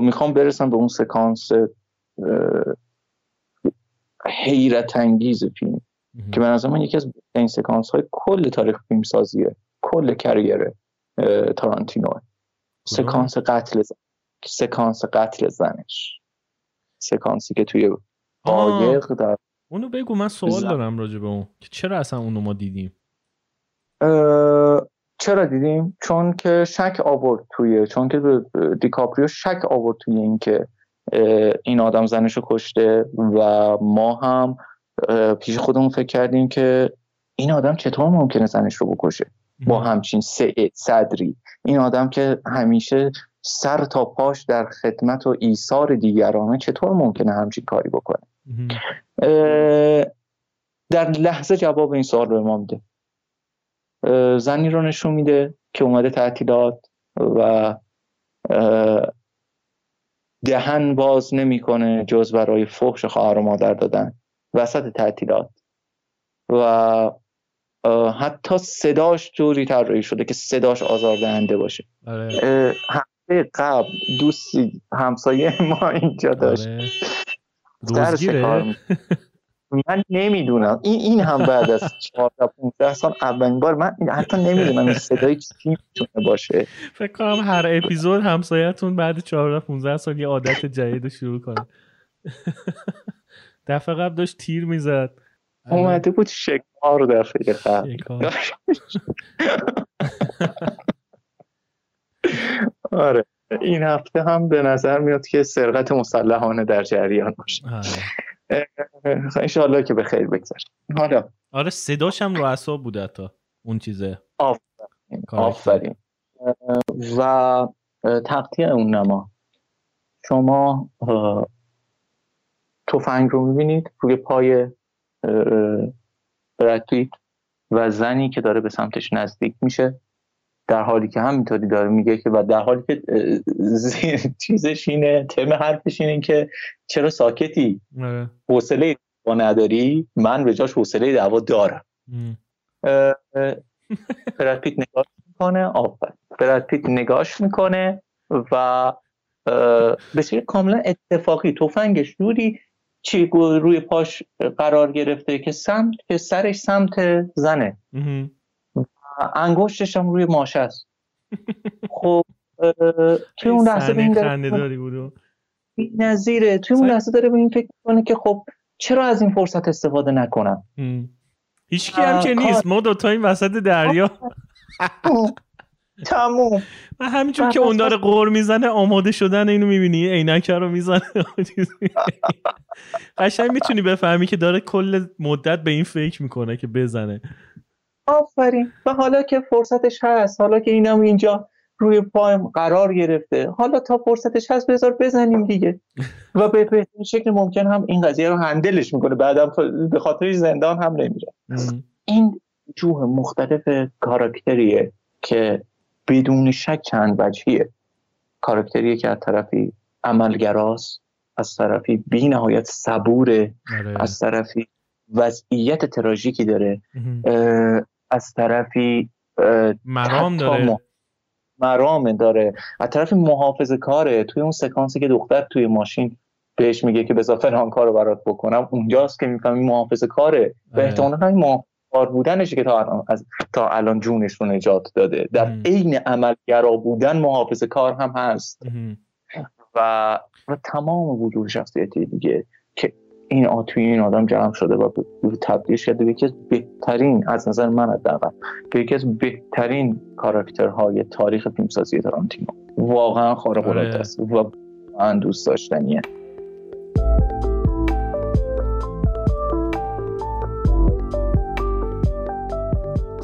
می‌خوام برسم به اون سکانس حیرت انگیز فیلم که من از من یکی از این سکانس های کل تاریخ فیلم سازیه کل کریر تارانتینو. سکانس قتل زن. سکانس قتل زنش. سکانسی که توی قایق در اونو بگو من سوال دارم راجع به اون که چرا اصلا اونو ما دیدیم؟ چرا دیدیم؟ چون که شک آورد توی چون که دیکاپریو شک آورد توی اینکه این آدم زنشو کشته و ما هم پیش خودمون فکر کردیم که این آدم چطور ممکنه زنش رو بکشه با همچین صدری. این آدم که همیشه سر تا پاش در خدمت و ایثار دیگرانه چطور ممکنه همچین کاری بکنه؟ در لحظه جواب این سوال رو ما میده زنی رو نشون میده که اومده تعطیلات و دهن باز نمی‌کنه جز برای فحش خواهر و مادر دادن. وسط تعطیلات. و حتی صداش جوری طراحی شده که صداش آزاردهنده باشه. آره. هفته قبل دوستی همسایه ما اینجا آره. داشت روزگیره؟ من نمی‌دونم. این این هم بعد از 14 15 سال اولین بار من حتی نمی‌دونم این صدای چی می‌تونه باشه. فکر کنم هر اپیزود همسایه‌تون بعد 14 15 سال یه عادت جدید شروع کنه. دفعه قبل داشت تیر می‌زد. اومده بود شکار دفعه قبل. آره. این هفته هم به نظر میاد که سرقت مسلحانه در جریان باشه. انشاءالله که به خیر بگذر. حالا. آره صداش هم رو اصاب بوده تا اون چیزه. آفرین. آفرین. و تقطیع اون نما. شما توفنگ رو می‌بینید روی پای براتویت و زنی که داره به سمتش نزدیک میشه. در حالی که همینطوری داره میگه که و در حالی که چیزش اینه تم حرفش اینه که چرا ساکتی؟ آره. حوصله دعوا نداری؟ من به جاش حوصله دعوا دارم. براد پیت نگاش می‌کنه آفر پیت نگاش می‌کنه و به کاملا اتفاقی توفنگش جوری چی روی پاش قرار گرفته که سمت که سرش سمت زنه. انگشتش هم روی ماشه است. خب توی اون لحظه این نظیره. توی اون لحظه داره به این فکر کنه که خب چرا از این فرصت استفاده نکنم؟ هیچکی هم که نیست. ما دوتا این وسط دریا تموم. من همینجور که اون داره قور می‌زنه آماده شدن اینو می‌بینی. عینک رو می‌زنه. قشنگ می‌تونی بفهمی که داره کل مدت به این فکر می‌کنه که بزنه. آفرین. و حالا که فرصتش هست حالا که اینم اینجا روی پایم قرار گرفته حالا تا فرصتش هست بذار بزنیم دیگه. و به بهترین شکل ممکن هم این قضیه رو هندلش می‌کنه. بعدم به خاطر زندان هم نمیره. این جوه مختلف کاراکتریه که بدون شک چند وجهیه. کاراکتریه که از طرفی عملگراست از طرفی بی نهایت صبوره آره. از طرفی وضعیت تراژیکی داره. از طرفی مرام داره. مرام داره. از طرف محافظ کاره. توی اون سکانسی که دختر توی ماشین بهش میگه که بذار فلان کارو برات بکنم اونجاست که می‌فهمی محافظ کاره. به آره. احتمال همین کار بودنشه که تا الان از تا الان جونش رو نجات داده. در عین عملگرا بودن محافظ کار هم هست. و, و تمام وجود شخصیتی دیگه که این آتوی این آدم جمع شده و تبدیل شده به یکی از بهترین از نظر من حداقل به یکی از بهترین کاراکترهای تاریخ فیلمسازی تارانتینو واقعا خارق العاده آره. است و من دوست داشتنیه